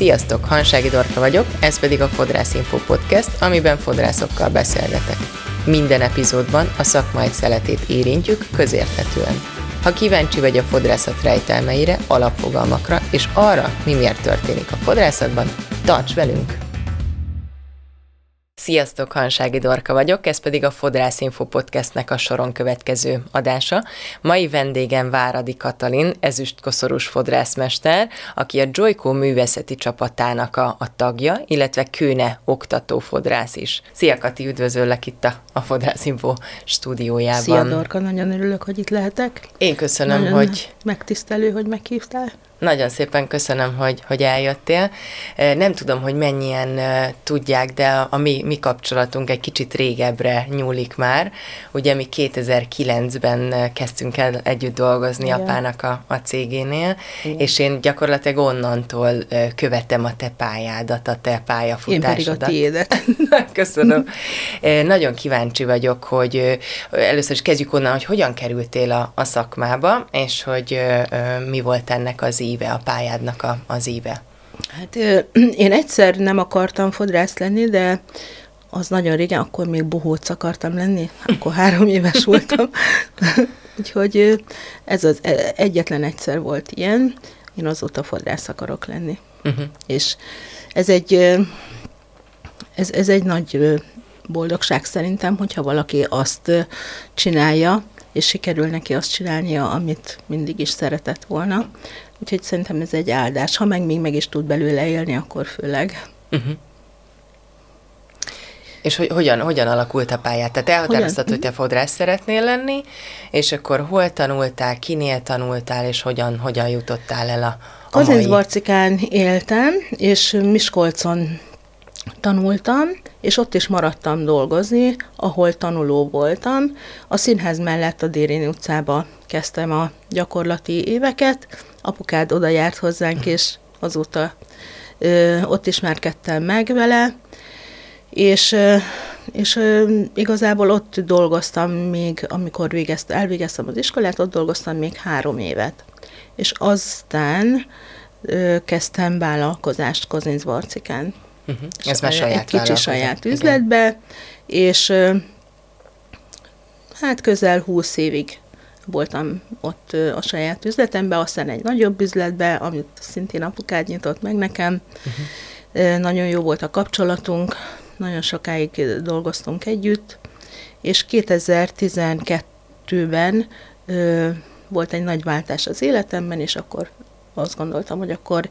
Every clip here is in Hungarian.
Sziasztok, Hansági Dorka vagyok, ez pedig a Fodrász Info Podcast, amiben fodrászokkal beszélgetek. Minden epizódban a szakmai szeletét érintjük közérthetően. Ha kíváncsi vagy a fodrászat rejtelmeire, alapfogalmakra és arra, mi miért történik a fodrászatban, tarts velünk! Sziasztok, Hansági Dorka vagyok, ez pedig a Fodrász Info Podcastnek a soron következő adása. Mai vendégem Váradi Katalin, ezüstkoszorús fodrászmester, aki a Joyco művészeti csapatának a, a tagja, illetve Kőne oktató fodrász is. Szia Kati, üdvözöllek itt a, a Fodrász Info stúdiójában. Szia Dorka, nagyon örülök, hogy itt lehetek. Én köszönöm, nagyon hogy... Megtisztelő, hogy meghívtál. Nagyon szépen köszönöm, hogy, hogy eljöttél. Nem tudom, hogy mennyien tudják, de a, a mi, mi kapcsolatunk egy kicsit régebbre nyúlik már. Ugye mi 2009-ben kezdtünk el együtt dolgozni Igen. apának a, a cégénél, Igen. és én gyakorlatilag onnantól követem a te pályádat, a te pályafutásodat. Én pedig a tiédet. köszönöm. Nagyon kíváncsi vagyok, hogy először is kezdjük onnan, hogy hogyan kerültél a, a szakmába, és hogy mi volt ennek az íve, a pályádnak a, az íve? Hát én egyszer nem akartam fodrász lenni, de az nagyon régen, akkor még bohóc akartam lenni, akkor három éves voltam. Úgyhogy ez az e, egyetlen egyszer volt ilyen, én azóta fodrász akarok lenni. Uh-huh. És ez egy, ez, ez egy nagy boldogság szerintem, hogyha valaki azt csinálja, és sikerül neki azt csinálnia, amit mindig is szeretett volna. Úgyhogy szerintem ez egy áldás. Ha meg még meg is tud belőle élni, akkor főleg. Uh-huh. És hogy, hogyan, hogyan alakult a pályát? Tehát elhatároztad, hogy te fodrász szeretnél lenni, és akkor hol tanultál, kinél tanultál, és hogyan, hogyan jutottál el a, a mai... Barcikán éltem, és Miskolcon tanultam, és ott is maradtam dolgozni, ahol tanuló voltam. A színház mellett a Déréni utcába kezdtem a gyakorlati éveket, apukád oda járt hozzánk, és azóta ö, ott ismerkedtem meg vele, és, ö, és ö, igazából ott dolgoztam még, amikor végezt, elvégeztem az iskolát, ott dolgoztam még három évet. És aztán ö, kezdtem vállalkozást Kozincbarcikán. Uh-huh. Ez már saját Egy kicsi saját üzletbe, Igen. és hát közel húsz évig voltam ott a saját üzletemben, aztán egy nagyobb üzletbe, amit szintén apukád nyitott meg nekem. Uh-huh. Nagyon jó volt a kapcsolatunk, nagyon sokáig dolgoztunk együtt, és 2012-ben ö, volt egy nagy váltás az életemben, és akkor azt gondoltam, hogy akkor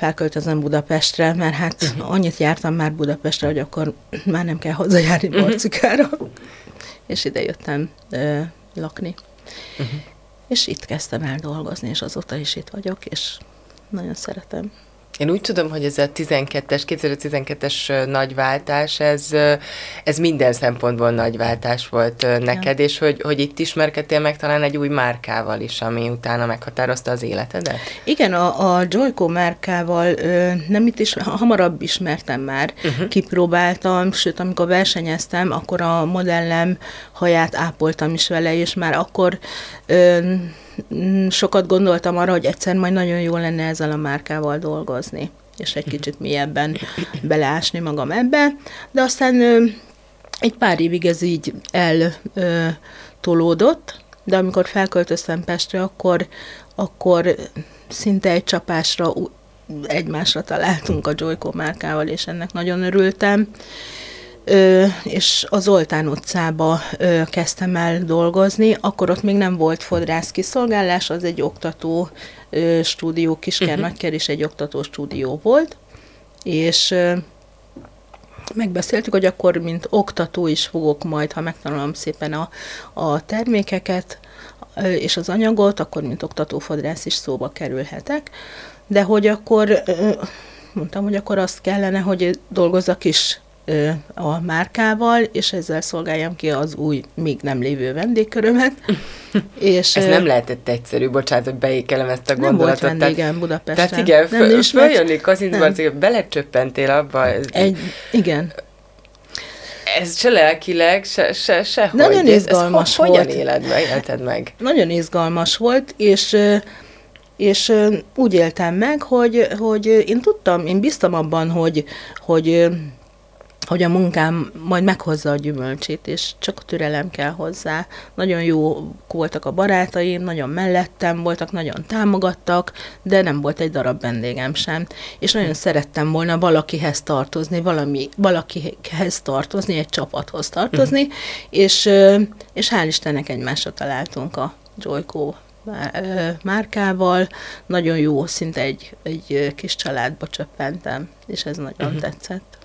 felköltözöm Budapestre, mert hát uh-huh. annyit jártam már Budapestre, hogy akkor már nem kell hozzájárni Barcikára. Uh-huh. és ide jöttem ö, lakni. Uh-huh. És itt kezdtem el dolgozni, és azóta is itt vagyok, és nagyon szeretem. Én úgy tudom, hogy ez a 12-es, 2012-es nagy váltás, ez, ez minden szempontból nagy váltás volt neked, ja. és hogy, hogy itt ismerkedtél meg talán egy új márkával is, ami utána meghatározta az életedet? Igen, a, a Joyco márkával nem itt is, hamarabb ismertem már, uh-huh. kipróbáltam, sőt, amikor versenyeztem, akkor a modellem haját ápoltam is vele, és már akkor Mm, sokat gondoltam arra, hogy egyszer majd nagyon jó lenne ezzel a márkával dolgozni, és egy kicsit mélyebben beleásni magam ebbe, de aztán egy pár évig ez így eltolódott, de amikor felköltöztem Pestre, akkor, akkor szinte egy csapásra egymásra találtunk a Joyco márkával, és ennek nagyon örültem és az Zoltán utcába kezdtem el dolgozni, akkor ott még nem volt fodrász kiszolgálás, az egy oktató stúdió, Kisker uh-huh. Nagyker is egy oktató stúdió volt, és megbeszéltük, hogy akkor, mint oktató is fogok majd, ha megtanulom szépen a, a termékeket és az anyagot, akkor, mint oktatófodrász is szóba kerülhetek, de hogy akkor mondtam, hogy akkor azt kellene, hogy dolgozzak is a márkával, és ezzel szolgáljam ki az új, még nem lévő vendégkörömet. és, Ez nem lehetett egyszerű, bocsánat, hogy beékelem ezt a gondolatot. Nem volt vendégem Budapesten. Tehát igen, nem föl, följönni Kazincbarcig, belecsöppentél abba. Egy, igen. Ez se lelkileg, se, se, se Nagyon izgalmas ez, ez, volt. Hogyan éled meg, élted meg? Nagyon izgalmas volt, és És úgy éltem meg, hogy, hogy én tudtam, én biztam abban, hogy, hogy hogy a munkám majd meghozza a gyümölcsét, és csak a türelem kell hozzá. Nagyon jó voltak a barátaim, nagyon mellettem voltak, nagyon támogattak, de nem volt egy darab vendégem sem. És nagyon szerettem volna valakihez tartozni, valami, valakihez tartozni, egy csapathoz tartozni, uh-huh. és, és hál' Istennek egymásra találtunk a Joyko márkával. Nagyon jó, szinte egy, egy kis családba csöppentem, és ez nagyon uh-huh. tetszett.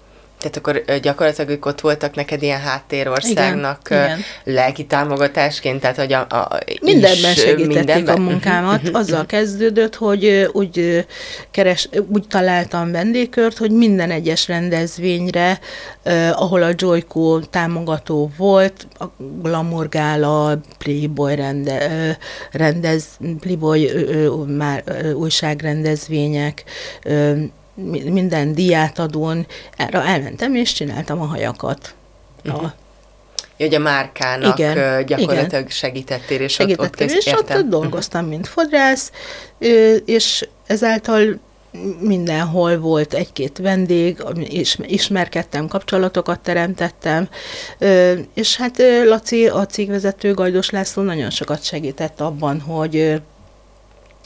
Tehát akkor gyakorlatilag ők ott voltak neked ilyen háttérországnak igen, igen. lelki támogatásként, tehát hogy a, a Mindenben is, segítették mindenben? a munkámat. Azzal kezdődött, hogy úgy, keres, úgy találtam vendégkört, hogy minden egyes rendezvényre, ahol a Joyko támogató volt, a Glamour Gála, Playboy rende, rendez, Playboy már újságrendezvények, minden diátadón, erre elmentem és csináltam a hajakat. Uh-huh. A, hogy a márkának igen, gyakorlatilag igen. segítettél, és Segítettem, ott, ott és értem. ott dolgoztam, mint fodrász, és ezáltal mindenhol volt egy-két vendég, és ismerkedtem, kapcsolatokat teremtettem, és hát Laci, a cégvezető Gajdos László nagyon sokat segített abban, hogy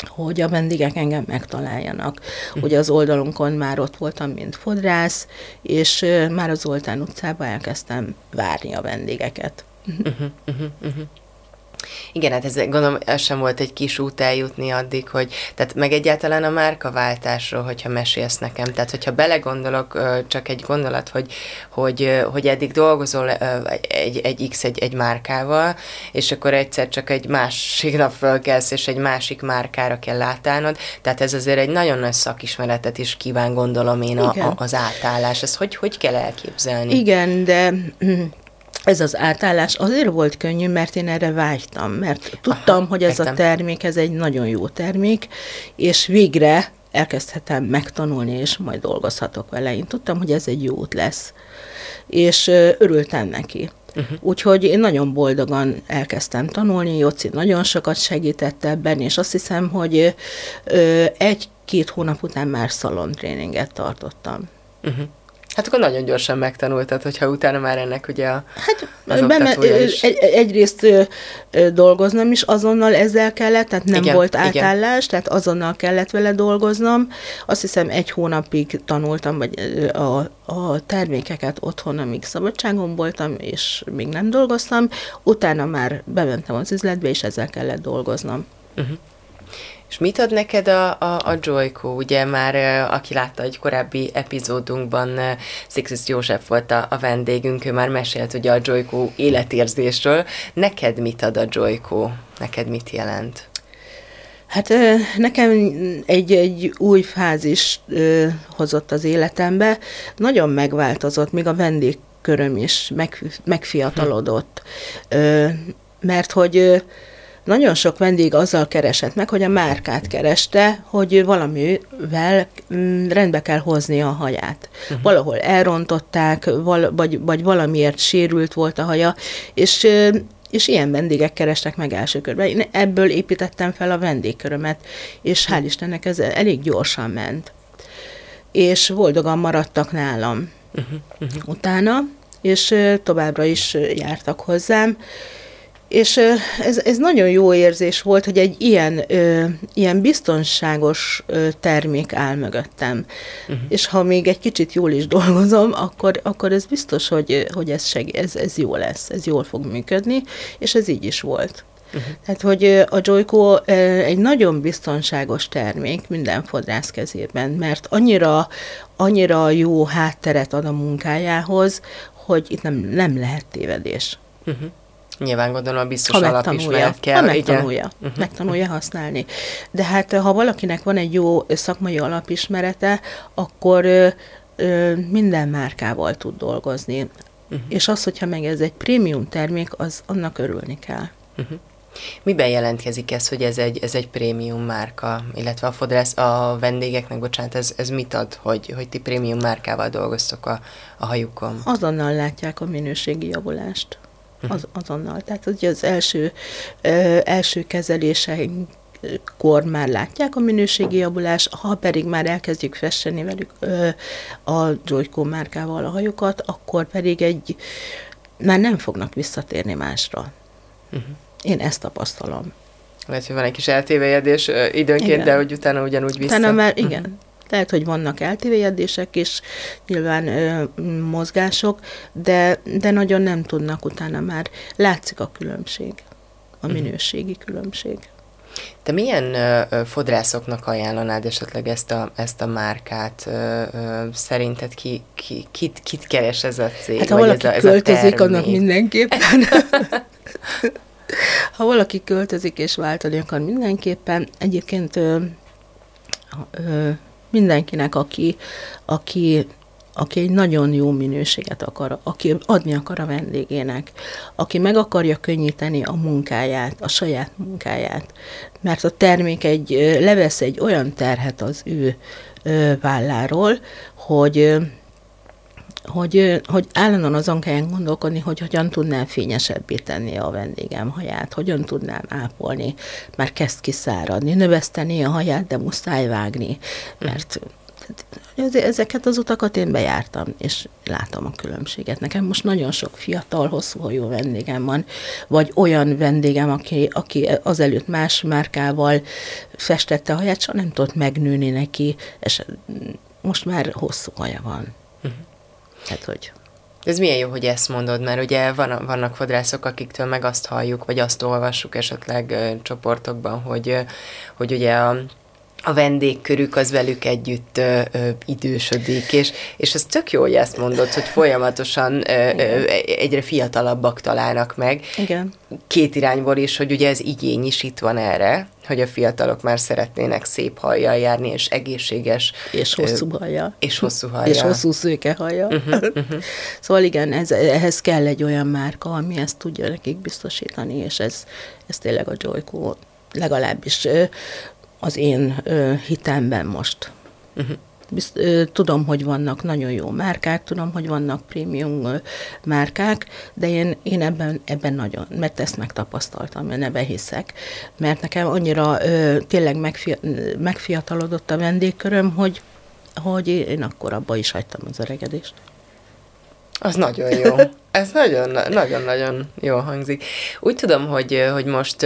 hogy a vendégek engem megtaláljanak. Ugye az oldalunkon már ott voltam, mint fodrász, és már az Zoltán utcába elkezdtem várni a vendégeket. Uh-huh, uh-huh, uh-huh. Igen, hát ez gondolom, ez sem volt egy kis út eljutni addig, hogy, tehát meg egyáltalán a márkaváltásról, hogyha mesélsz nekem, tehát hogyha belegondolok, csak egy gondolat, hogy, hogy, hogy eddig dolgozol egy, egy X egy, egy márkával, és akkor egyszer csak egy másik nap fölkelsz, és egy másik márkára kell átállnod, tehát ez azért egy nagyon nagy szakismeretet is kíván, gondolom én, a, a, az átállás. Ez hogy, hogy kell elképzelni? Igen, de ez az átállás azért volt könnyű, mert én erre vágytam, mert tudtam, Aha, hogy ez értem. a termék, ez egy nagyon jó termék, és végre elkezdhetem megtanulni, és majd dolgozhatok vele. Én tudtam, hogy ez egy jó út lesz, és örültem neki. Uh-huh. Úgyhogy én nagyon boldogan elkezdtem tanulni, Jóci nagyon sokat segített ebben, és azt hiszem, hogy egy-két hónap után már szalontréninget tartottam. Uh-huh. Hát akkor nagyon gyorsan megtanultad, hogyha utána már ennek ugye a Hát beme, is. Egy, egyrészt ö, ö, dolgoznom is azonnal ezzel kellett, tehát nem igen, volt átállás, igen. tehát azonnal kellett vele dolgoznom. Azt hiszem egy hónapig tanultam, vagy a, a termékeket otthon, amíg szabadságon voltam, és még nem dolgoztam. Utána már bementem az üzletbe, és ezzel kellett dolgoznom. Uh-huh. És mit ad neked a, a, a Joyko? Ugye már, aki látta egy korábbi epizódunkban, Szixis József volt a, a vendégünk, ő már mesélt ugye a Joyko életérzésről. Neked mit ad a Joyko? Neked mit jelent? Hát nekem egy, egy új fázis hozott az életembe. Nagyon megváltozott, még a vendégköröm is meg, megfiatalodott. Mert hogy nagyon sok vendég azzal keresett meg, hogy a márkát kereste, hogy valamivel mm, rendbe kell hozni a haját. Uh-huh. Valahol elrontották, val- vagy, vagy valamiért sérült volt a haja, és és ilyen vendégek kerestek meg első körben. Én ebből építettem fel a vendégkörömet, és hál' Istennek ez elég gyorsan ment. És boldogan maradtak nálam uh-huh, uh-huh. utána, és továbbra is jártak hozzám, és ez, ez nagyon jó érzés volt, hogy egy ilyen, ö, ilyen biztonságos ö, termék áll mögöttem. Uh-huh. És ha még egy kicsit jól is dolgozom, akkor, akkor ez biztos, hogy, hogy ez, seg, ez, ez jó lesz, ez jól fog működni, és ez így is volt. Uh-huh. Tehát, hogy a Joyko egy nagyon biztonságos termék minden fodrász kezében, mert annyira, annyira jó hátteret ad a munkájához, hogy itt nem, nem lehet tévedés. Uh-huh. Nyilván gondolom biztos ha alapismeret kell. Ha megtanulja, uh-huh. megtanulja használni. De hát ha valakinek van egy jó szakmai alapismerete, akkor ö, ö, minden márkával tud dolgozni. Uh-huh. És az, hogyha meg ez egy prémium termék, az annak örülni kell. Uh-huh. Miben jelentkezik ez, hogy ez egy, ez egy prémium márka, illetve a fodrász, a vendégeknek, bocsánat, ez, ez mit ad, hogy, hogy ti prémium márkával dolgoztok a, a hajukon? Azonnal látják a minőségi javulást az, azonnal. Tehát ugye az első, ö, első kezeléseink kor már látják a minőségi javulás, ha pedig már elkezdjük festeni velük a Joyco márkával a hajukat, akkor pedig egy már nem fognak visszatérni másra. Uh-huh. Én ezt tapasztalom. Lehet, hogy van egy kis eltévejedés időnként, igen. de hogy utána ugyanúgy vissza. Utána már, igen. Uh-huh. Lehet, hogy vannak eltévejedések és nyilván ö, mozgások, de, de nagyon nem tudnak utána már. Látszik a különbség, a minőségi uh-huh. különbség. Te milyen ö, fodrászoknak ajánlanád esetleg ezt a, ezt a márkát? Ö, ö, szerinted ki, ki, kit, kit keres ez a cég? Hát ha valaki ez a, ez költözik, a annak mindenképpen. ha valaki költözik és váltani akar mindenképpen, egyébként ö, ö, mindenkinek, aki, aki aki egy nagyon jó minőséget akar, aki adni akar a vendégének, aki meg akarja könnyíteni a munkáját, a saját munkáját, mert a termék egy, levesz egy olyan terhet az ő válláról, hogy hogy, hogy állandóan azon kell gondolkodni, hogy hogyan tudnám fényesebbé tenni a vendégem haját, hogyan tudnám ápolni, már kezd kiszáradni, növeszteni a haját, de muszáj vágni, mert ezeket az utakat én bejártam, és látom a különbséget. Nekem most nagyon sok fiatal, hosszú hajú vendégem van, vagy olyan vendégem, aki, aki azelőtt más márkával festette a haját, csak nem tudott megnőni neki, és most már hosszú haja van. Hát, hogy... Ez milyen jó, hogy ezt mondod, mert ugye van, vannak fodrászok, akiktől meg azt halljuk, vagy azt olvassuk esetleg ö, csoportokban, hogy, ö, hogy ugye a a vendégkörük az velük együtt ö, ö, idősödik, és, és ez tök jó, hogy ezt mondod, hogy folyamatosan ö, ö, egyre fiatalabbak találnak meg. Igen. Két irányból is, hogy ugye ez igény is itt van erre, hogy a fiatalok már szeretnének szép hajjal járni, és egészséges. És hosszú hajjal. És hosszú hajjal. És hosszú szőke hajjal. Uh-huh, uh-huh. szóval igen, ez, ehhez kell egy olyan márka, ami ezt tudja nekik biztosítani, és ez, ez tényleg a Joyco legalábbis az én ö, hitemben most. Uh-huh. Bizt, tudom, hogy vannak nagyon jó márkák, tudom, hogy vannak prémium márkák, de én, én ebben, ebben nagyon, mert ezt megtapasztaltam, én ebben hiszek, mert nekem annyira tényleg megfia, megfiatalodott a vendégköröm, hogy, hogy én akkor abba is hagytam az öregedést. Az nagyon jó. Ez nagyon-nagyon jó hangzik. Úgy tudom, hogy, hogy most,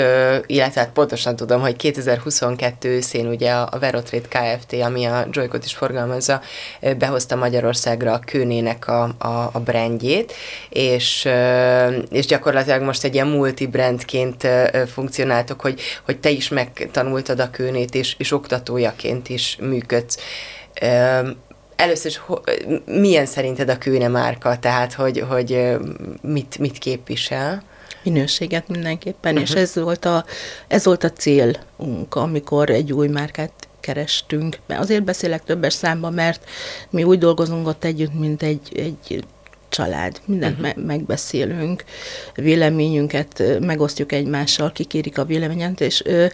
illetve hát pontosan tudom, hogy 2022 őszén ugye a Verotrade Kft., ami a Joykot is forgalmazza, behozta Magyarországra a kőnének a, a, a brandjét, és, és gyakorlatilag most egy ilyen multi-brandként funkcionáltok, hogy, hogy te is megtanultad a kőnét, és, és oktatójaként is működsz először is milyen szerinted a kőne márka, tehát hogy, hogy mit, mit képvisel? Minőséget mindenképpen, uh-huh. és ez volt, a, ez volt a célunk, amikor egy új márkát kerestünk. Mert azért beszélek többes számban, mert mi úgy dolgozunk ott együtt, mint egy, egy család. Mindent uh-huh. me- megbeszélünk, véleményünket megosztjuk egymással, kikérik a véleményet, és ö,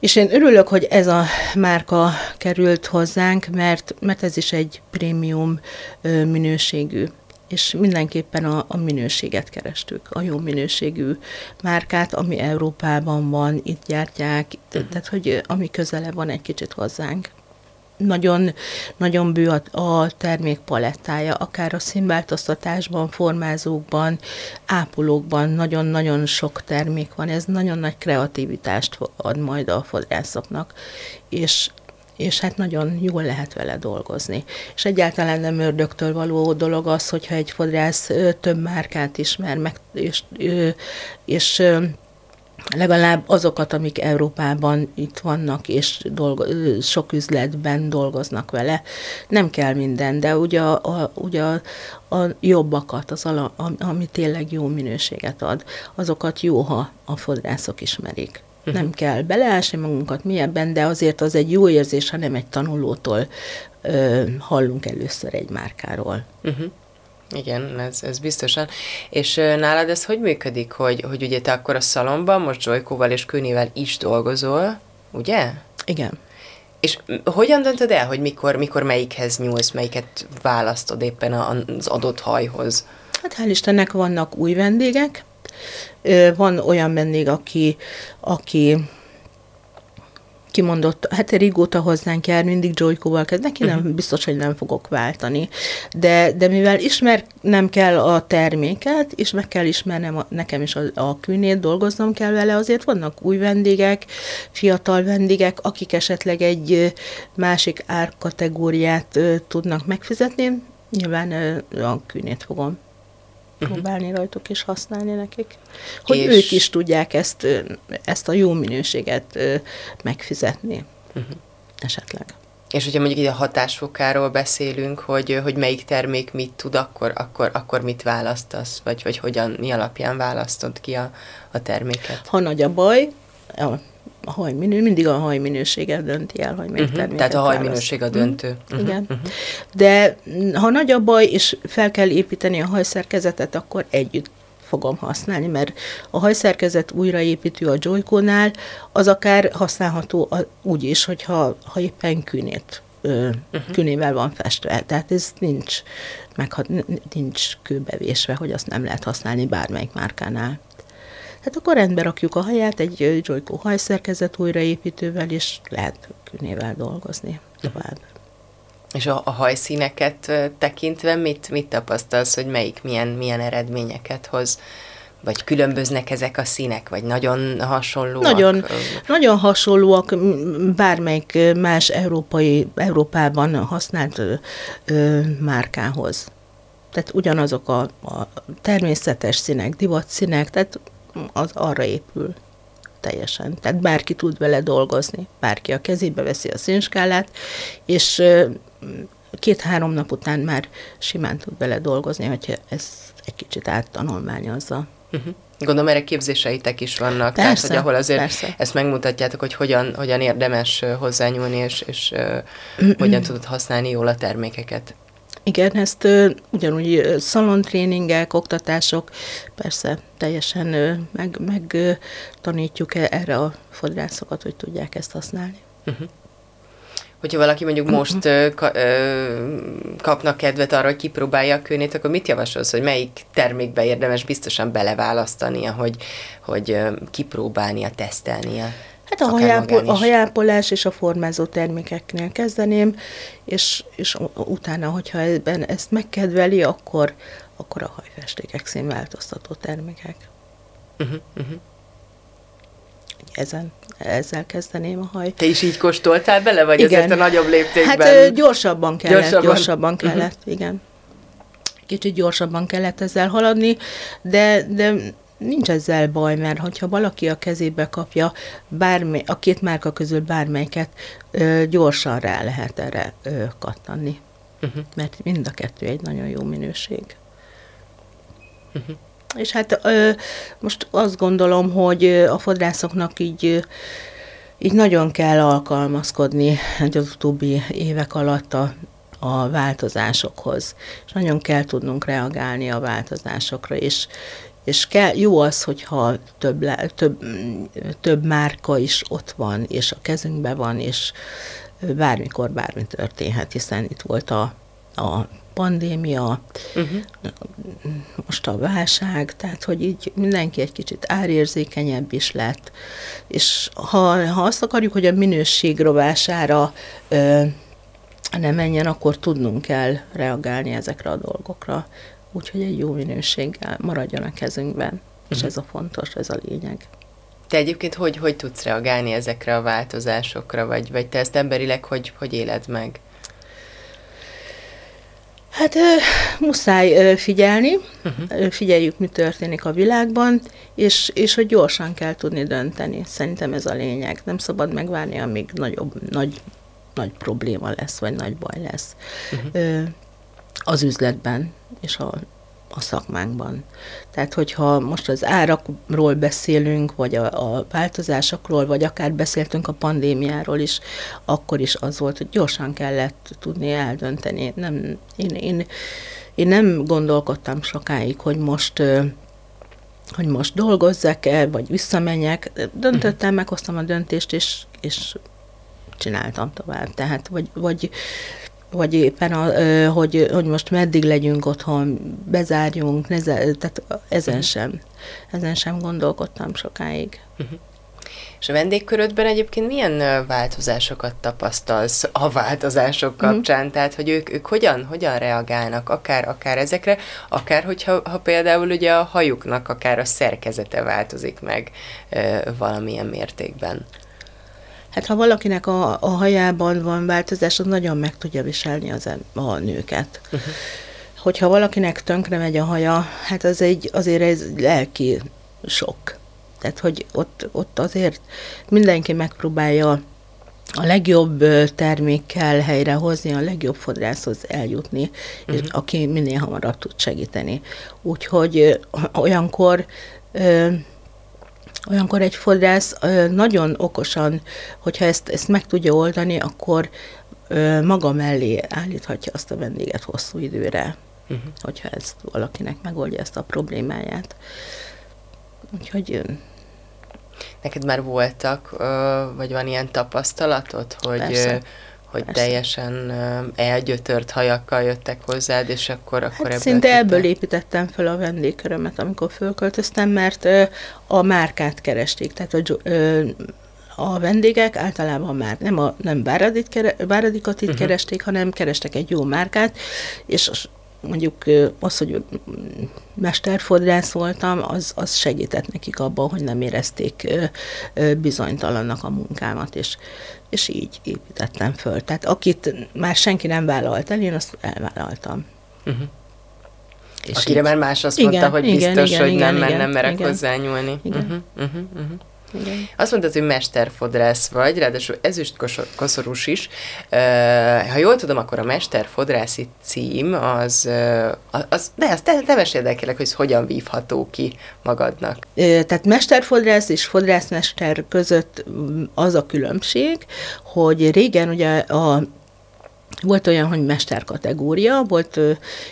és én örülök, hogy ez a márka került hozzánk, mert, mert ez is egy prémium minőségű és mindenképpen a, a minőséget kerestük, a jó minőségű márkát, ami Európában van, itt gyártják, uh-huh. tehát hogy ami közele van egy kicsit hozzánk nagyon, nagyon bő a, a termék palettája, akár a színváltoztatásban, formázókban, ápolókban, nagyon-nagyon sok termék van, ez nagyon nagy kreativitást ad majd a fodrászoknak, és és hát nagyon jól lehet vele dolgozni. És egyáltalán nem ördögtől való dolog az, hogyha egy fodrász több márkát ismer, meg, és, és, és legalább azokat, amik Európában itt vannak, és dolgo, sok üzletben dolgoznak vele. Nem kell minden, de ugye a, a, ugye a, a jobbakat, az ala, ami tényleg jó minőséget ad, azokat jó, ha a fodrászok ismerik. Uh-huh. Nem kell beleásni magunkat mélyebben, de azért az egy jó érzés, ha nem egy tanulótól ö, hallunk először egy márkáról. Uh-huh. Igen, ez, ez biztosan. És nálad ez hogy működik, hogy, hogy ugye te akkor a szalomban most Zsolykóval és Kőnével is dolgozol, ugye? Igen. És hogyan döntöd el, hogy mikor, mikor melyikhez nyúlsz, melyiket választod éppen az adott hajhoz? Hát hál' Istennek vannak új vendégek. Van olyan vendég, aki, aki kimondott, hát régóta hozzánk jár, mindig Joykóval kezd, neki nem, uh-huh. biztos, hogy nem fogok váltani. De, de mivel ismernem kell a terméket, és meg kell ismernem a, nekem is a, a kűnét, dolgoznom kell vele, azért vannak új vendégek, fiatal vendégek, akik esetleg egy másik árkategóriát tudnak megfizetni, nyilván a kűnét fogom. Próbálni rajtuk és használni nekik. Hogy és... ők is tudják ezt, ezt a jó minőséget megfizetni. Uh-huh. Esetleg. És hogyha mondjuk így a hatásfokáról beszélünk, hogy, hogy melyik termék mit tud, akkor, akkor, akkor mit választasz? Vagy, vagy hogyan, mi alapján választod ki a, a terméket? Ha nagy a baj, a a haj minő, mindig a haj minősége dönti el, hogy melyik uh-huh. Tehát a haj minőség a döntő. Uh-huh. Igen. Uh-huh. De ha nagy a baj, és fel kell építeni a hajszerkezetet, akkor együtt fogom használni, mert a hajszerkezet újraépítő a Joyco-nál, az akár használható úgy is, hogyha ha éppen kűnét uh-huh. künével van festve. Tehát ez nincs, meg, nincs kőbevésve, hogy azt nem lehet használni bármelyik márkánál. Hát akkor rendbe rakjuk a haját egy Joyko hajszerkezet újraépítővel, és lehet künével dolgozni tovább. És a, a hajszíneket tekintve mit, mit tapasztalsz, hogy melyik milyen, milyen eredményeket hoz? Vagy különböznek ezek a színek, vagy nagyon hasonlóak? Nagyon, nagyon hasonlóak bármelyik más európai, Európában használt ö, ö, márkához. Tehát ugyanazok a, a természetes színek, divatszínek, tehát az arra épül teljesen. Tehát bárki tud vele dolgozni, bárki a kezébe veszi a színskálát, és két-három nap után már simán tud vele dolgozni, hogyha ezt egy kicsit áttanulmányozza. Uh-huh. Gondolom, erre képzéseitek is vannak, persze, tehát hogy ahol azért persze. ezt megmutatjátok, hogy hogyan, hogyan érdemes hozzányúlni, és, és uh, hogyan tudod használni jól a termékeket. Igen, ezt uh, ugyanúgy szalontréningek, oktatások, persze teljesen uh, meg, meg uh, tanítjuk -e erre a fodrászokat, hogy tudják ezt használni. Uh-huh. Hogyha valaki mondjuk uh-huh. most uh, ka, uh, kapnak kedvet arra, hogy kipróbálja a kőnét, akkor mit javasolsz, hogy melyik termékbe érdemes biztosan beleválasztania, hogy, hogy uh, kipróbálnia, tesztelnia? Hát a, hajápol, a hajápolás és a formázó termékeknél kezdeném, és, és utána, hogyha ebben ezt megkedveli, akkor, akkor a hajfestékek színváltoztató termékek. Uh-huh, uh-huh. Ezen, ezzel kezdeném a haj. Te is így kóstoltál bele, vagy igen. ezért a nagyobb léptékben? Hát gyorsabban kellett, gyorsabban, gyorsabban kellett, uh-huh. igen. Kicsit gyorsabban kellett ezzel haladni, de, de nincs ezzel baj, mert hogyha valaki a kezébe kapja bármely, a két márka közül bármelyiket, ö, gyorsan rá lehet erre ö, kattanni. Uh-huh. Mert mind a kettő egy nagyon jó minőség. Uh-huh. És hát ö, most azt gondolom, hogy a fodrászoknak így így nagyon kell alkalmazkodni az utóbbi évek alatt a, a változásokhoz. És nagyon kell tudnunk reagálni a változásokra, és, és kell, jó az, hogyha több, több, több márka is ott van, és a kezünkben van, és bármikor bármi történhet, hiszen itt volt a, a pandémia, uh-huh. most a válság, tehát hogy így mindenki egy kicsit árérzékenyebb is lett, és ha, ha azt akarjuk, hogy a minőség rovására ö, nem menjen, akkor tudnunk kell reagálni ezekre a dolgokra úgyhogy egy jó minőséggel maradjon a kezünkben, és uh-huh. ez a fontos, ez a lényeg. Te egyébként hogy, hogy tudsz reagálni ezekre a változásokra, vagy, vagy te ezt emberileg hogy, hogy éled meg? Hát muszáj figyelni, uh-huh. figyeljük, mi történik a világban, és, és hogy gyorsan kell tudni dönteni. Szerintem ez a lényeg. Nem szabad megvárni, amíg nagyobb, nagy, nagy probléma lesz, vagy nagy baj lesz. Uh-huh az üzletben és a, a szakmánkban. Tehát, hogyha most az árakról beszélünk, vagy a, a változásokról, vagy akár beszéltünk a pandémiáról is, akkor is az volt, hogy gyorsan kellett tudni eldönteni. Nem, én, én, én nem gondolkodtam sokáig, hogy most hogy most dolgozzak-e, vagy visszamenjek. Döntöttem, meghoztam a döntést, és, és csináltam tovább. Tehát, vagy, vagy vagy éppen, a, hogy, hogy most meddig legyünk otthon, bezárjunk, neze, tehát ezen mhm. sem, ezen sem gondolkodtam sokáig. Uh-huh. És a vendégkörödben egyébként milyen változásokat tapasztalsz a változások mhm. kapcsán? Mm. Tehát, hogy ők, ők hogyan, hogyan reagálnak akár, akár ezekre, akár hogyha ha például ugye a hajuknak akár a szerkezete változik meg e, valamilyen mértékben. Hát ha valakinek a, a hajában van változás, az nagyon meg tudja viselni az, a nőket. Uh-huh. Hogyha valakinek tönkre megy a haja, hát az egy, azért ez lelki sok. Tehát, hogy ott, ott azért mindenki megpróbálja a legjobb termékkel helyrehozni, a legjobb fodrászhoz eljutni, uh-huh. és aki minél hamarabb tud segíteni. Úgyhogy olyankor olyankor egy fodrász nagyon okosan, hogyha ezt, ezt meg tudja oldani, akkor maga mellé állíthatja azt a vendéget hosszú időre, uh-huh. hogyha ezt valakinek megoldja ezt a problémáját. Úgyhogy... Neked már voltak, vagy van ilyen tapasztalatod, hogy, Persze. Hogy Persze. teljesen elgyötört hajakkal jöttek hozzád, és akkor, akkor hát ebből szinte tudtál? ebből építettem fel a vendégkörömet, amikor fölköltöztem, mert a márkát keresték, tehát a, a vendégek általában már nem, a, nem báradit, báradikat itt uh-huh. keresték, hanem kerestek egy jó márkát, és mondjuk az, hogy mesterfodrász voltam, az, az segített nekik abban, hogy nem érezték bizonytalannak a munkámat, és, és így építettem föl. Tehát akit már senki nem vállalt el, én azt elvállaltam. Uh-huh. És Akire így... már más azt igen, mondta, hogy igen, biztos, igen, hogy igen, nem, igen, nem merek igen. hozzányúlni. Igen. Uh-huh, uh-huh, uh-huh. Igen. Azt mondtad, hogy mesterfodrász vagy, ráadásul ezüst koszorús is. Ha jól tudom, akkor a mesterfodrászi cím az, az de ezt te, te meséld el kérlek, hogy hogyan vívható ki magadnak. Tehát mesterfodrász és fodrászmester között az a különbség, hogy régen ugye a volt olyan, hogy mester kategória, volt,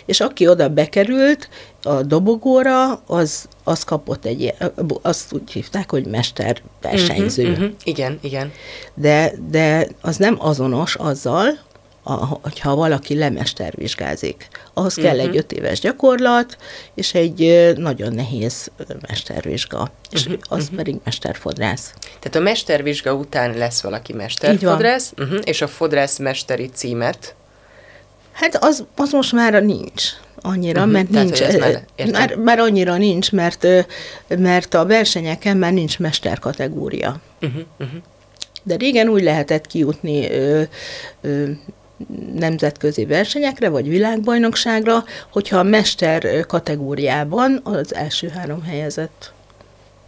és aki oda bekerült a dobogóra, az, az kapott egy, azt úgy hívták, hogy mester versenyző. Uh-huh, uh-huh. Igen, igen. De, de az nem azonos azzal, a, hogyha valaki lemestervizsgázik. Ahhoz kell uh-huh. egy öt éves gyakorlat, és egy nagyon nehéz mestervizsga, és uh-huh. az uh-huh. pedig mesterfodrász. Tehát a mestervizsga után lesz valaki mesterfodrász, uh-huh. és a fodrász mesteri címet? Hát az, az most már nincs annyira, uh-huh. mert Tehát, nincs, már, már, már annyira nincs, mert, mert a versenyeken már nincs mesterkategória. Uh-huh. Uh-huh. De régen úgy lehetett kijutni ö, ö, nemzetközi versenyekre, vagy világbajnokságra, hogyha a mester kategóriában az első három helyezett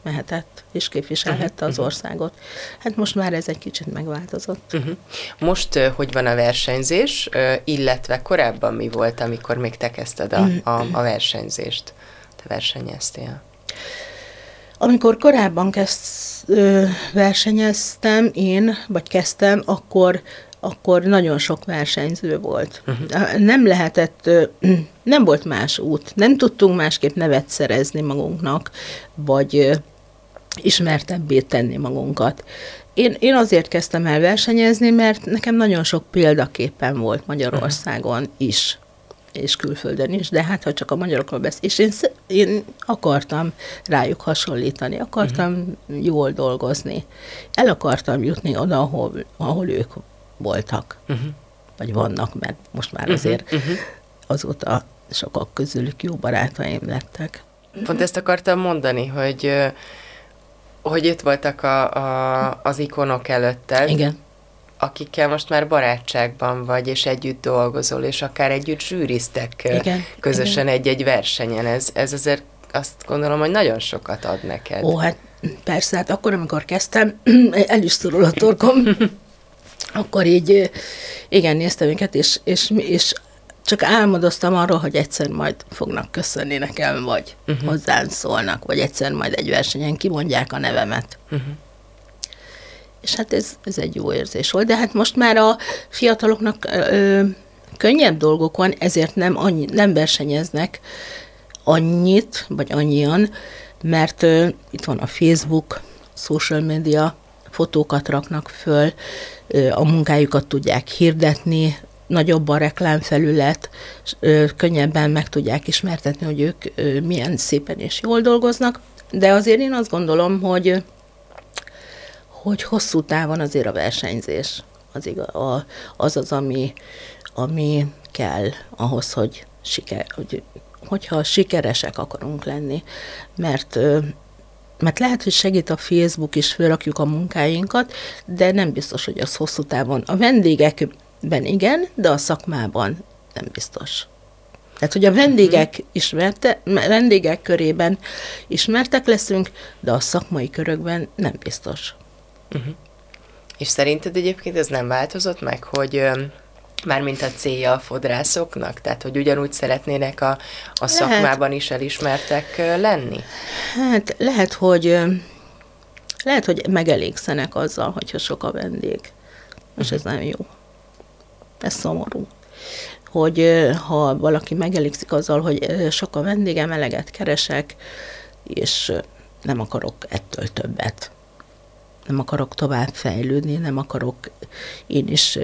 mehetett és képviselhette uh-huh, az mhm. országot. Hát most már ez egy kicsit megváltozott. Uh-huh. Most hogy van a versenyzés, illetve korábban mi volt, amikor még te kezdted a, a, a versenyzést? Te versenyeztél? Amikor korábban kezd, versenyeztem én, vagy kezdtem, akkor akkor nagyon sok versenyző volt. Uh-huh. Nem lehetett, nem volt más út, nem tudtunk másképp nevet szerezni magunknak, vagy ismertebbé tenni magunkat. Én, én azért kezdtem el versenyezni, mert nekem nagyon sok példaképpen volt Magyarországon uh-huh. is, és külföldön is, de hát ha csak a magyarokról beszél, és én, én akartam rájuk hasonlítani, akartam uh-huh. jól dolgozni, el akartam jutni oda, ahol, ahol ők voltak, uh-huh. vagy vannak, mert most már azért uh-huh. Uh-huh. azóta sokak közülük jó barátaim lettek. Pont ezt akartam mondani, hogy hogy itt voltak a, a, az ikonok előtted. Igen. Akikkel most már barátságban vagy, és együtt dolgozol, és akár együtt zsűriztek Igen. közösen Igen. egy-egy versenyen. Ez, ez azért azt gondolom, hogy nagyon sokat ad neked. Ó, hát persze, hát akkor, amikor kezdtem, el is szorul a torkom, akkor így igen, néztem őket, és, és, és csak álmodoztam arról, hogy egyszer majd fognak köszönni nekem, vagy uh-huh. hozzám szólnak, vagy egyszer majd egy versenyen kimondják a nevemet. Uh-huh. És hát ez, ez egy jó érzés volt, de hát most már a fiataloknak ö, könnyebb dolgok van, ezért nem, annyi, nem versenyeznek annyit, vagy annyian, mert ö, itt van a Facebook, social media, fotókat raknak föl, ö, a munkájukat tudják hirdetni, nagyobb a reklámfelület, könnyebben meg tudják ismertetni, hogy ők milyen szépen és jól dolgoznak, de azért én azt gondolom, hogy hogy hosszú távon azért a versenyzés az, a, az, az ami, ami kell ahhoz, hogy, siker, hogy hogyha sikeresek akarunk lenni, mert mert lehet, hogy segít a Facebook is, fölrakjuk a munkáinkat, de nem biztos, hogy az hosszú távon. A vendégekben igen, de a szakmában nem biztos. Tehát, hogy a vendégek, mhm. ismerte, vendégek körében ismertek leszünk, de a szakmai körökben nem biztos. Uh-huh. És szerinted egyébként ez nem változott meg, hogy mármint a célja a fodrászoknak? Tehát, hogy ugyanúgy szeretnének a, a szakmában is elismertek lenni? Hát lehet, hogy lehet, hogy megelégszenek azzal, hogyha sok a vendég. És uh-huh. ez nem jó. Ez szomorú. Hogy ha valaki megelégszik azzal, hogy sok a vendégem, eleget keresek, és nem akarok ettől többet. Nem akarok tovább fejlődni, nem akarok én is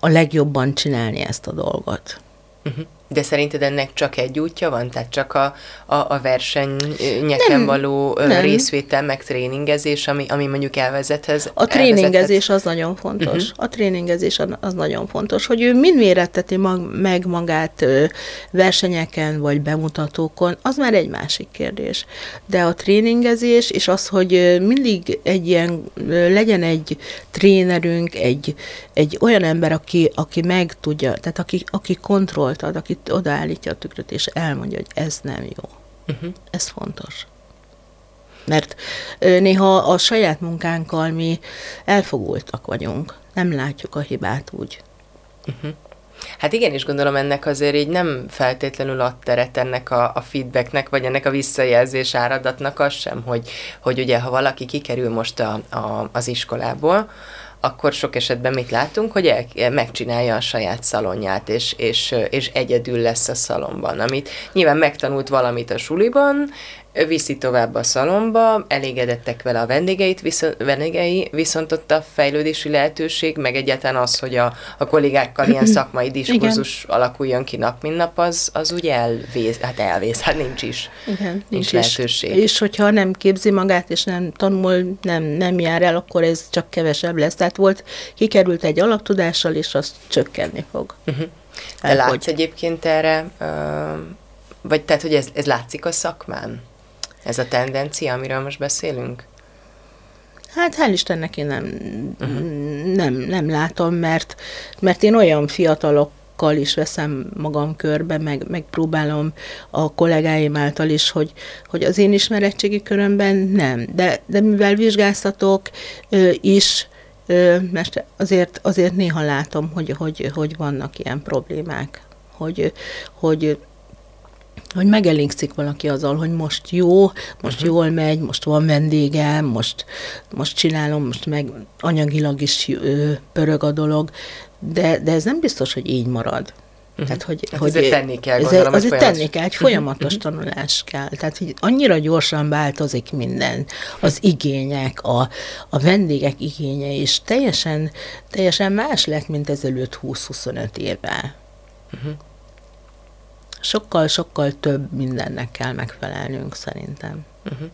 a legjobban csinálni ezt a dolgot. Uh-huh. De szerinted ennek csak egy útja van? Tehát csak a, a, a versenyeken nem, való nem. részvétel, meg tréningezés, ami, ami mondjuk elvezethez? A tréningezés az nagyon fontos. Uh-huh. A tréningezés az nagyon fontos, hogy ő mind méretteti mag, meg magát versenyeken vagy bemutatókon, az már egy másik kérdés. De a tréningezés és az, hogy mindig egy ilyen, legyen egy trénerünk, egy, egy olyan ember, aki, aki meg tudja, tehát aki, aki kontrollt ad, aki itt odaállítja a tükröt, és elmondja, hogy ez nem jó. Uh-huh. Ez fontos. Mert néha a saját munkánkkal mi elfogultak vagyunk, nem látjuk a hibát úgy. Uh-huh. Hát igen, és gondolom ennek azért így nem feltétlenül ad teret ennek a, a feedbacknek, vagy ennek a visszajelzés áradatnak az sem, hogy, hogy ugye ha valaki kikerül most a, a, az iskolából, akkor sok esetben mit látunk, hogy el, megcsinálja a saját szalonját, és, és, és egyedül lesz a szalonban, amit nyilván megtanult valamit a suliban, viszi tovább a szalomba, elégedettek vele a vendégeit, viszont, vendégei, viszont ott a fejlődési lehetőség, meg egyáltalán az, hogy a, a kollégákkal ilyen szakmai diskurzus Igen. alakuljon ki nap, mint nap, az, az ugye elvész, hát elvész, hát nincs is. Igen, nincs, nincs lehetőség. És, és hogyha nem képzi magát, és nem tanul, nem, nem jár el, akkor ez csak kevesebb lesz. Tehát volt, kikerült egy alaptudással, és az csökkenni fog. Uh-huh. De látsz egyébként erre, vagy tehát, hogy ez, ez látszik a szakmán? Ez a tendencia, amiről most beszélünk? Hát hál' Istennek én nem, uh-huh. nem, nem látom, mert, mert én olyan fiatalok is veszem magam körbe, meg, meg próbálom a kollégáim által is, hogy, hogy az én ismerettségi körömben nem. De, de mivel vizsgáztatok ö, is, ö, mert azért, azért néha látom, hogy, hogy, hogy vannak ilyen problémák, hogy, hogy hogy megelégszik valaki azzal, hogy most jó, most uh-huh. jól megy, most van vendégem, most, most csinálom, most meg anyagilag is ö, pörög a dolog, de, de ez nem biztos, hogy így marad. Uh-huh. Tehát, hogy, hát hogy ezért tenni kell, gondolom, ez, azért tenni kell, egy mhm. folyamatos uh-huh. tanulás kell. Tehát, hogy annyira gyorsan változik minden, az igények, a, a vendégek igénye is teljesen, teljesen más lett, mint ezelőtt 20-25 évvel. Uh-huh sokkal-sokkal több mindennek kell megfelelnünk szerintem. Uh-huh.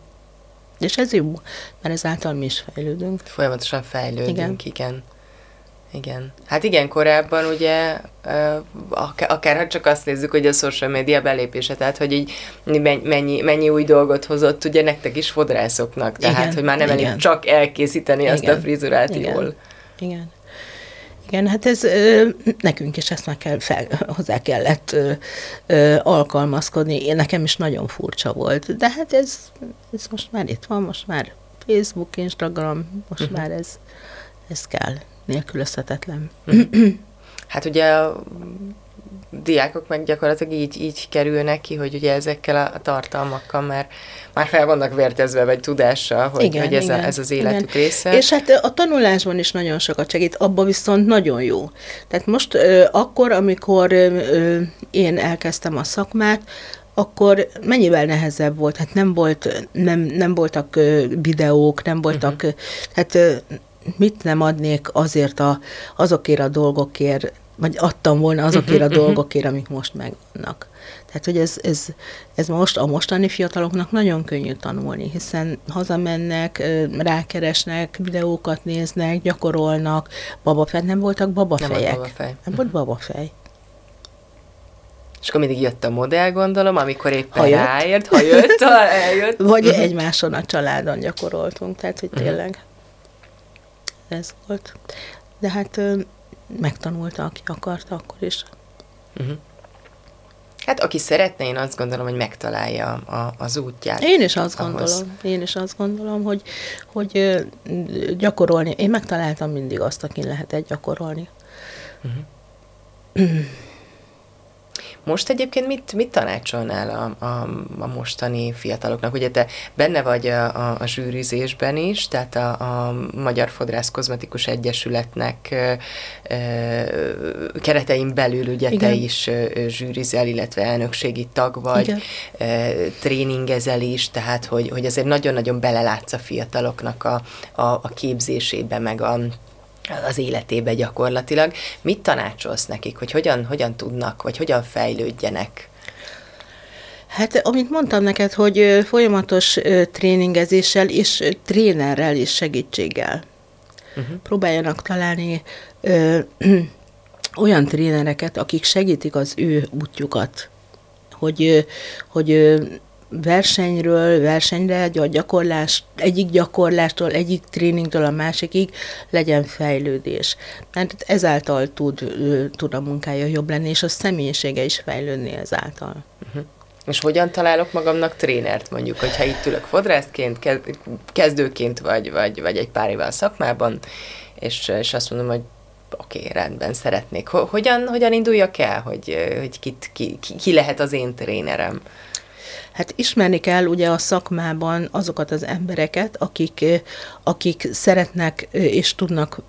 És ez jó, mert ezáltal mi is fejlődünk. Folyamatosan fejlődünk, igen. igen. Igen. Hát igen, korábban ugye, akár ha csak azt nézzük, hogy a social media belépése, tehát hogy így mennyi, mennyi új dolgot hozott ugye nektek is fodrászoknak, tehát igen, hogy már nem elég csak elkészíteni igen, azt a frizurát igen, jól. Igen. Igen, hát ez nekünk is ezt meg kell fel, hozzá kellett ö, ö, alkalmazkodni. Én nekem is nagyon furcsa volt, de hát ez, ez most már itt van, most már Facebook, Instagram, most uh-huh. már ez, ez kell, nélkülözhetetlen. Uh-huh. Hát ugye diákok meg gyakorlatilag így, így kerülnek ki, hogy ugye ezekkel a tartalmakkal már, már fel vannak vértezve, vagy tudással, hogy, igen, hogy ez, igen, a, ez az életük igen. része. És hát a tanulásban is nagyon sokat segít, abban viszont nagyon jó. Tehát most akkor, amikor én elkezdtem a szakmát, akkor mennyivel nehezebb volt? Hát nem, volt, nem, nem voltak videók, nem voltak, uh-huh. hát mit nem adnék azért a, azokért a dolgokért, vagy adtam volna azokért a dolgokért, amik most megvannak. Tehát, hogy ez, ez, ez most a mostani fiataloknak nagyon könnyű tanulni, hiszen hazamennek, rákeresnek, videókat néznek, gyakorolnak, babafej, nem voltak babafejek. Nem volt babafej. Nem volt babafej. És akkor mindig jött a modell, gondolom, amikor éppen ha jött. ráért, ha jött, ha eljött. Vagy egymáson a családon gyakoroltunk, tehát, hogy mhm. tényleg ez volt. De hát megtanulta, aki akarta, akkor is. Uh-huh. Hát aki szeretne, én azt gondolom, hogy megtalálja a, az útját. Én is azt ahhoz. gondolom, én is azt gondolom, hogy, hogy gyakorolni, én megtaláltam mindig azt, akin lehetett gyakorolni. Uh-huh. Most egyébként mit, mit tanácsolnál a, a, a mostani fiataloknak? Ugye te benne vagy a, a, a zsűrizésben is, tehát a, a Magyar Fodrász Kozmetikus Egyesületnek e, e, keretein belül ugye Igen. te is e, zsűrizel, illetve elnökségi tag vagy, e, tréningezel is, tehát hogy, hogy azért nagyon-nagyon belelátsz a fiataloknak a, a, a képzésébe, meg a az életébe gyakorlatilag. Mit tanácsolsz nekik, hogy hogyan, hogyan tudnak, vagy hogyan fejlődjenek? Hát, amit mondtam neked, hogy folyamatos tréningezéssel és trénerrel és segítséggel. Uh-huh. Próbáljanak találni ö, ö, olyan trénereket, akik segítik az ő útjukat, hogy, hogy versenyről versenyre, a gyakorlás, egyik gyakorlástól, egyik tréningtől a másikig legyen fejlődés. Mert ezáltal tud, tud a munkája jobb lenni, és a személyisége is fejlődni ezáltal. Uh-huh. És hogyan találok magamnak trénert, mondjuk, hogyha itt ülök fodrászként, kezdőként, vagy, vagy, vagy egy pár évvel szakmában, és, és azt mondom, hogy oké, okay, rendben, szeretnék. Hogyan, hogyan induljak el, hogy, hogy kit, ki, ki lehet az én trénerem? Hát ismerni kell ugye a szakmában azokat az embereket, akik, akik szeretnek és tudnak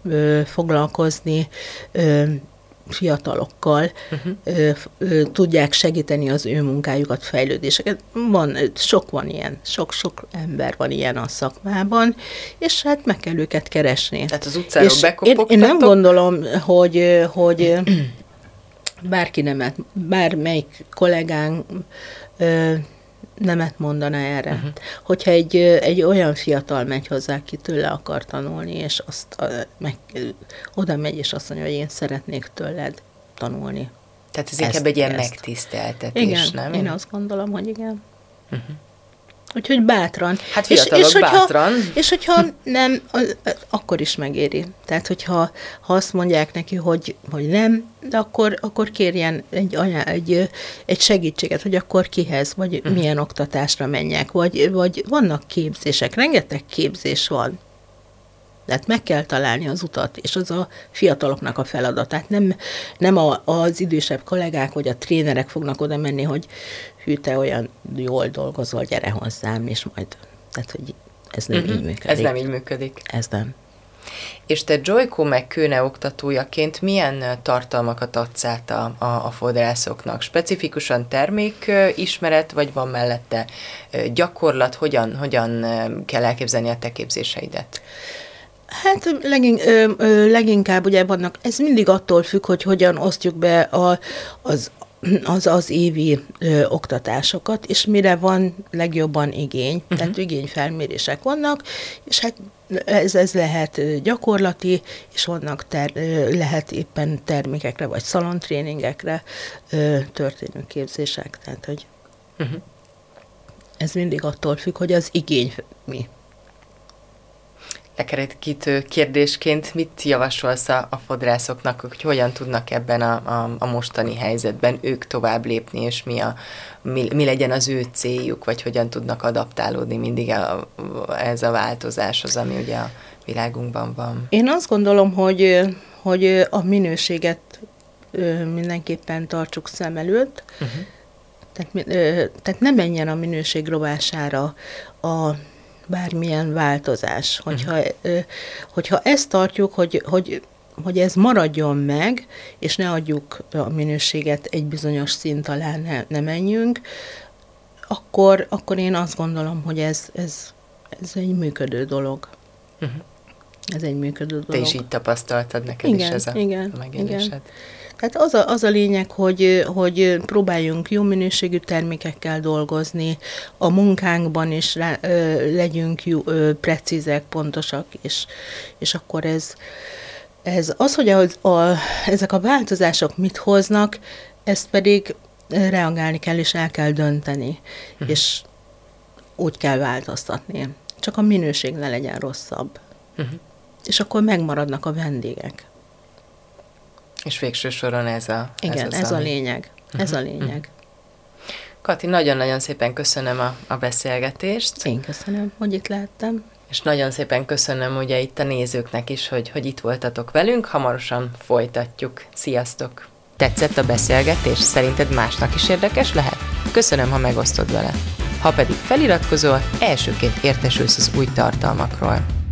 foglalkozni fiatalokkal uh-huh. tudják segíteni az ő munkájukat, fejlődéseket. Van, sok van ilyen, sok-sok ember van ilyen a szakmában, és hát meg kell őket keresni. Tehát az utcáról én, én nem gondolom, hogy, hogy bárki nem, bármelyik kollégánk nemet mondana erre. Uh-huh. Hogyha egy, egy olyan fiatal megy hozzá, ki tőle akar tanulni, és azt meg, oda megy, és azt mondja, hogy én szeretnék tőled tanulni. Tehát ez ezt, inkább egy ilyen ezt. megtiszteltetés, igen, nem? én azt gondolom, hogy igen. Uh-huh. Úgyhogy bátran. Hát fiatalok és, és bátran. Hogyha, és hogyha nem, akkor is megéri. Tehát, hogyha ha azt mondják neki, hogy, hogy nem, de akkor, akkor kérjen egy, anya, egy, egy segítséget, hogy akkor kihez, vagy uh-huh. milyen oktatásra menjek, vagy, vagy vannak képzések, rengeteg képzés van. Tehát meg kell találni az utat, és az a fiataloknak a feladatát. Nem, nem a, az idősebb kollégák vagy a trénerek fognak oda menni, hogy hű, te olyan jól dolgozol, gyere hozzám, és majd, tehát, hogy ez nem uh-huh. így működik. Ez nem így működik. Ez nem. És te Joyko meg Kőne oktatójaként milyen tartalmakat adsz át a, a, a fodrászoknak? Specifikusan termék ismeret, vagy van mellette gyakorlat? Hogyan, hogyan kell elképzelni a te képzéseidet? Hát legin, ö, ö, leginkább ugye vannak, ez mindig attól függ, hogy hogyan osztjuk be a, az, az az évi ö, oktatásokat, és mire van legjobban igény, uh-huh. tehát igényfelmérések vannak, és hát ez, ez lehet gyakorlati, és vannak ter, lehet éppen termékekre, vagy szalontréningekre ö, történő képzések, tehát hogy uh-huh. ez mindig attól függ, hogy az igény mi lekerekítő kérdésként mit javasolsz a, a fodrászoknak, hogy hogyan tudnak ebben a, a, a mostani helyzetben ők tovább lépni, és mi, a, mi, mi legyen az ő céljuk, vagy hogyan tudnak adaptálódni mindig a, ez a változáshoz, ami ugye a világunkban van? Én azt gondolom, hogy, hogy a minőséget mindenképpen tartsuk szem előtt, uh-huh. tehát, tehát ne menjen a minőség rovására a bármilyen változás. Hogyha, hogyha ezt tartjuk, hogy, hogy, hogy ez maradjon meg, és ne adjuk a minőséget egy bizonyos szint alá, ne, ne menjünk, akkor, akkor én azt gondolom, hogy ez, ez, ez egy működő dolog. Uh-huh. Ez egy működő dolog. Te is így tapasztaltad neked igen, is ez a, igen, megélésed. Igen. Tehát az a, az a lényeg, hogy, hogy próbáljunk jó minőségű termékekkel dolgozni, a munkánkban is rá, ö, legyünk jó, ö, precízek, pontosak, és, és akkor ez, ez az, hogy a, a, ezek a változások mit hoznak, ezt pedig reagálni kell, és el kell dönteni, uh-huh. és úgy kell változtatni. Csak a minőség ne legyen rosszabb. Uh-huh. És akkor megmaradnak a vendégek. És végső soron ez a Igen, ez, az, ez a lényeg. Uh-huh. Ez a lényeg. Uh-huh. Kati, nagyon-nagyon szépen köszönöm a, a beszélgetést. Én köszönöm, hogy itt lehettem. És nagyon szépen köszönöm ugye itt a nézőknek is, hogy, hogy itt voltatok velünk. Hamarosan folytatjuk. Sziasztok! Tetszett a beszélgetés? Szerinted másnak is érdekes lehet? Köszönöm, ha megosztod vele. Ha pedig feliratkozol, elsőként értesülsz az új tartalmakról.